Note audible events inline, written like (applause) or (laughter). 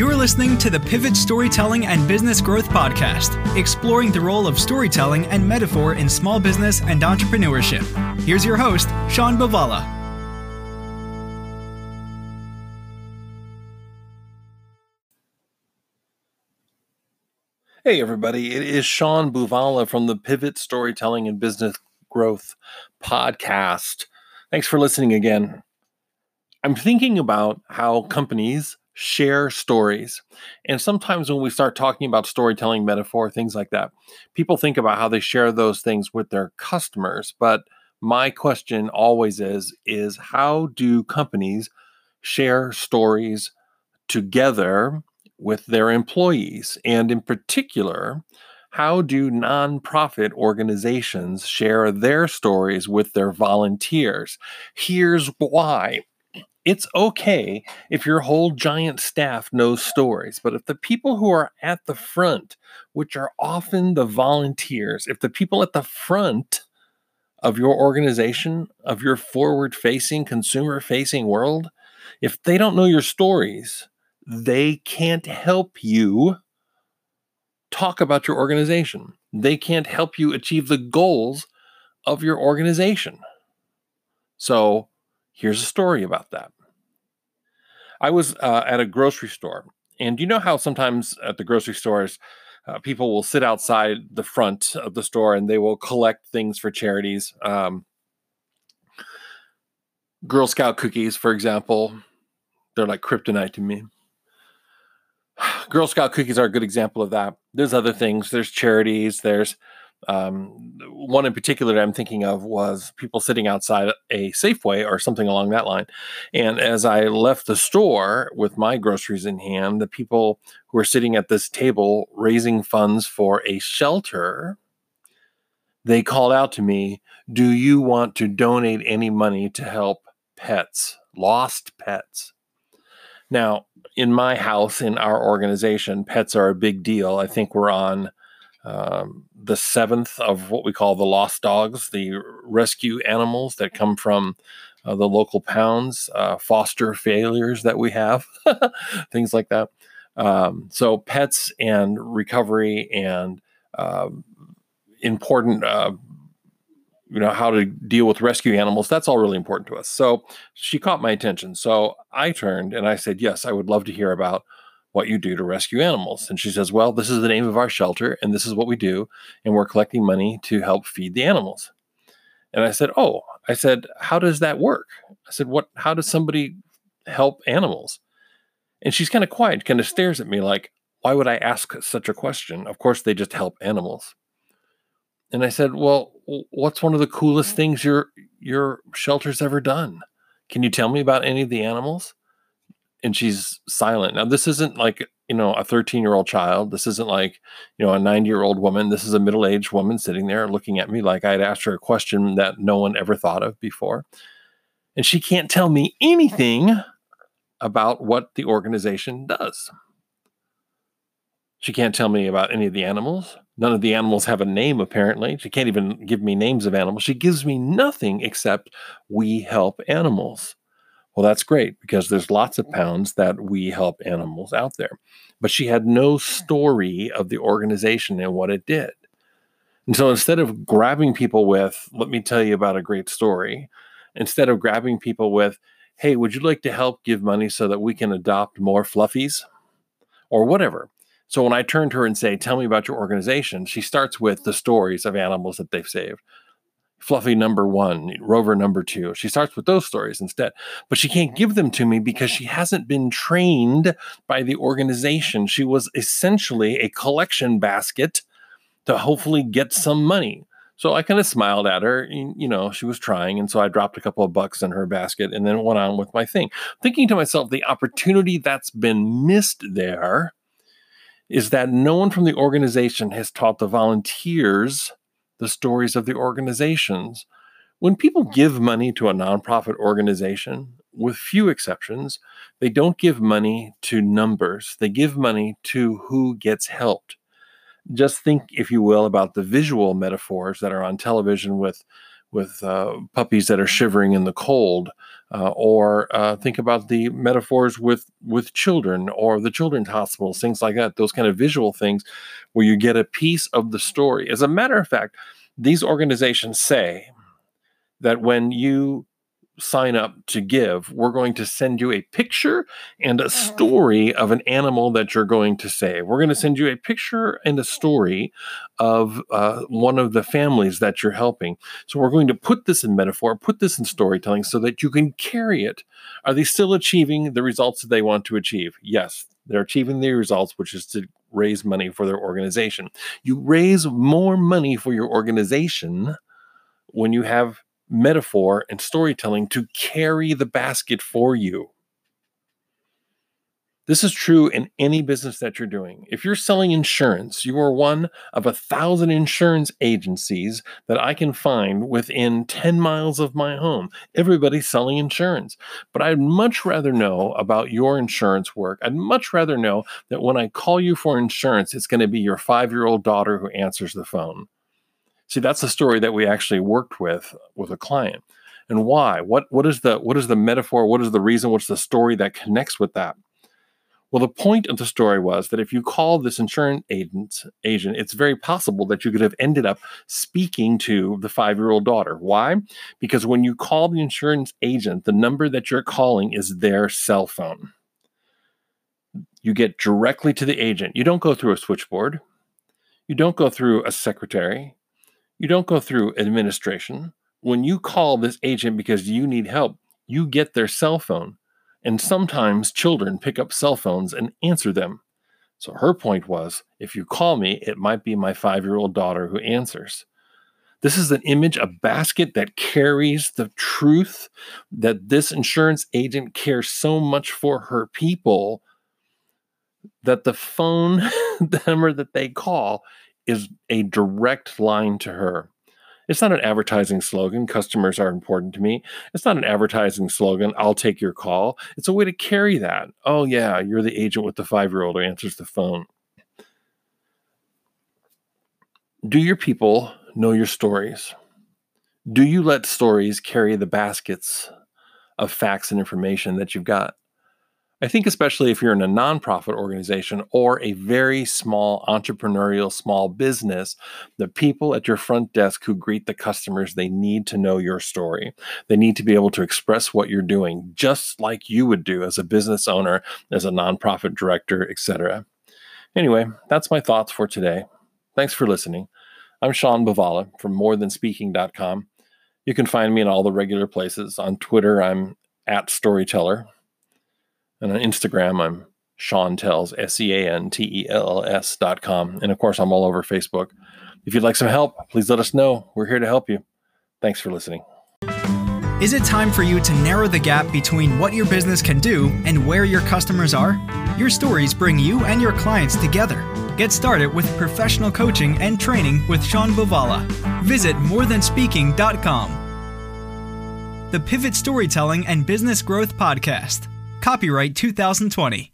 You're listening to the Pivot Storytelling and Business Growth Podcast, exploring the role of storytelling and metaphor in small business and entrepreneurship. Here's your host, Sean Buvala. Hey, everybody. It is Sean Buvala from the Pivot Storytelling and Business Growth Podcast. Thanks for listening again. I'm thinking about how companies share stories. And sometimes when we start talking about storytelling metaphor, things like that, people think about how they share those things with their customers. But my question always is is how do companies share stories together with their employees? And in particular, how do nonprofit organizations share their stories with their volunteers? Here's why it's okay if your whole giant staff knows stories, but if the people who are at the front, which are often the volunteers, if the people at the front of your organization, of your forward facing, consumer facing world, if they don't know your stories, they can't help you talk about your organization. They can't help you achieve the goals of your organization. So, Here's a story about that. I was uh, at a grocery store, and you know how sometimes at the grocery stores, uh, people will sit outside the front of the store and they will collect things for charities. Um, Girl Scout cookies, for example, they're like kryptonite to me. (sighs) Girl Scout cookies are a good example of that. There's other things. There's charities. There's um, one in particular that I'm thinking of was people sitting outside a Safeway or something along that line. And as I left the store with my groceries in hand, the people who were sitting at this table raising funds for a shelter, they called out to me, Do you want to donate any money to help pets, lost pets? Now, in my house, in our organization, pets are a big deal. I think we're on um, the seventh of what we call the lost dogs, the rescue animals that come from uh, the local pounds, uh, foster failures that we have, (laughs) things like that. Um, so, pets and recovery and uh, important, uh, you know, how to deal with rescue animals, that's all really important to us. So, she caught my attention. So, I turned and I said, Yes, I would love to hear about what you do to rescue animals. And she says, Well, this is the name of our shelter, and this is what we do. And we're collecting money to help feed the animals. And I said, Oh, I said, How does that work? I said, What, how does somebody help animals? And she's kind of quiet, kind of stares at me like, Why would I ask such a question? Of course, they just help animals. And I said, Well, what's one of the coolest things your your shelter's ever done? Can you tell me about any of the animals? And she's silent. Now, this isn't like, you know, a 13 year old child. This isn't like, you know, a 90 year old woman. This is a middle aged woman sitting there looking at me like I'd asked her a question that no one ever thought of before. And she can't tell me anything about what the organization does. She can't tell me about any of the animals. None of the animals have a name, apparently. She can't even give me names of animals. She gives me nothing except we help animals. Well, that's great because there's lots of pounds that we help animals out there. But she had no story of the organization and what it did. And so instead of grabbing people with, let me tell you about a great story, instead of grabbing people with, hey, would you like to help give money so that we can adopt more fluffies or whatever? So when I turn to her and say, tell me about your organization, she starts with the stories of animals that they've saved. Fluffy number one, Rover number two. She starts with those stories instead, but she can't mm-hmm. give them to me because she hasn't been trained by the organization. She was essentially a collection basket to hopefully get mm-hmm. some money. So I kind of smiled at her. You know, she was trying. And so I dropped a couple of bucks in her basket and then went on with my thing, thinking to myself, the opportunity that's been missed there is that no one from the organization has taught the volunteers the stories of the organizations. When people give money to a nonprofit organization, with few exceptions, they don't give money to numbers. They give money to who gets helped. Just think, if you will, about the visual metaphors that are on television with with uh, puppies that are shivering in the cold, uh, or uh, think about the metaphors with with children or the children's hospitals, things like that. Those kind of visual things, where you get a piece of the story. As a matter of fact, these organizations say that when you sign up to give, we're going to send you a picture and a uh-huh. story of an animal that you're going to save. We're going to send you a picture and a story of uh, one of the families that you're helping. So we're going to put this in metaphor, put this in storytelling so that you can carry it. Are they still achieving the results that they want to achieve? Yes, they're achieving the results, which is to raise money for their organization. You raise more money for your organization when you have metaphor and storytelling to carry the basket for you. This is true in any business that you're doing. If you're selling insurance, you are one of a thousand insurance agencies that I can find within 10 miles of my home. Everybody's selling insurance. But I'd much rather know about your insurance work. I'd much rather know that when I call you for insurance, it's going to be your five year old daughter who answers the phone. See, that's the story that we actually worked with with a client. And why? What what is the what is the metaphor? What is the reason? What's the story that connects with that? Well, the point of the story was that if you call this insurance agent, agent, it's very possible that you could have ended up speaking to the five-year-old daughter. Why? Because when you call the insurance agent, the number that you're calling is their cell phone. You get directly to the agent. You don't go through a switchboard. You don't go through a secretary. You don't go through administration. When you call this agent because you need help, you get their cell phone. And sometimes children pick up cell phones and answer them. So her point was if you call me, it might be my five year old daughter who answers. This is an image, a basket that carries the truth that this insurance agent cares so much for her people that the phone (laughs) number that they call is a direct line to her. It's not an advertising slogan, customers are important to me. It's not an advertising slogan, I'll take your call. It's a way to carry that. Oh, yeah, you're the agent with the five year old who answers the phone. Do your people know your stories? Do you let stories carry the baskets of facts and information that you've got? I think, especially if you're in a nonprofit organization or a very small entrepreneurial small business, the people at your front desk who greet the customers, they need to know your story. They need to be able to express what you're doing, just like you would do as a business owner, as a nonprofit director, etc. Anyway, that's my thoughts for today. Thanks for listening. I'm Sean Buvala from morethanspeaking.com. You can find me in all the regular places. On Twitter, I'm at Storyteller. And on Instagram, I'm Sean Tells, S E A N T E L L S dot com. And of course, I'm all over Facebook. If you'd like some help, please let us know. We're here to help you. Thanks for listening. Is it time for you to narrow the gap between what your business can do and where your customers are? Your stories bring you and your clients together. Get started with professional coaching and training with Sean Buvala. Visit morethanspeaking.com. The Pivot Storytelling and Business Growth Podcast. Copyright 2020.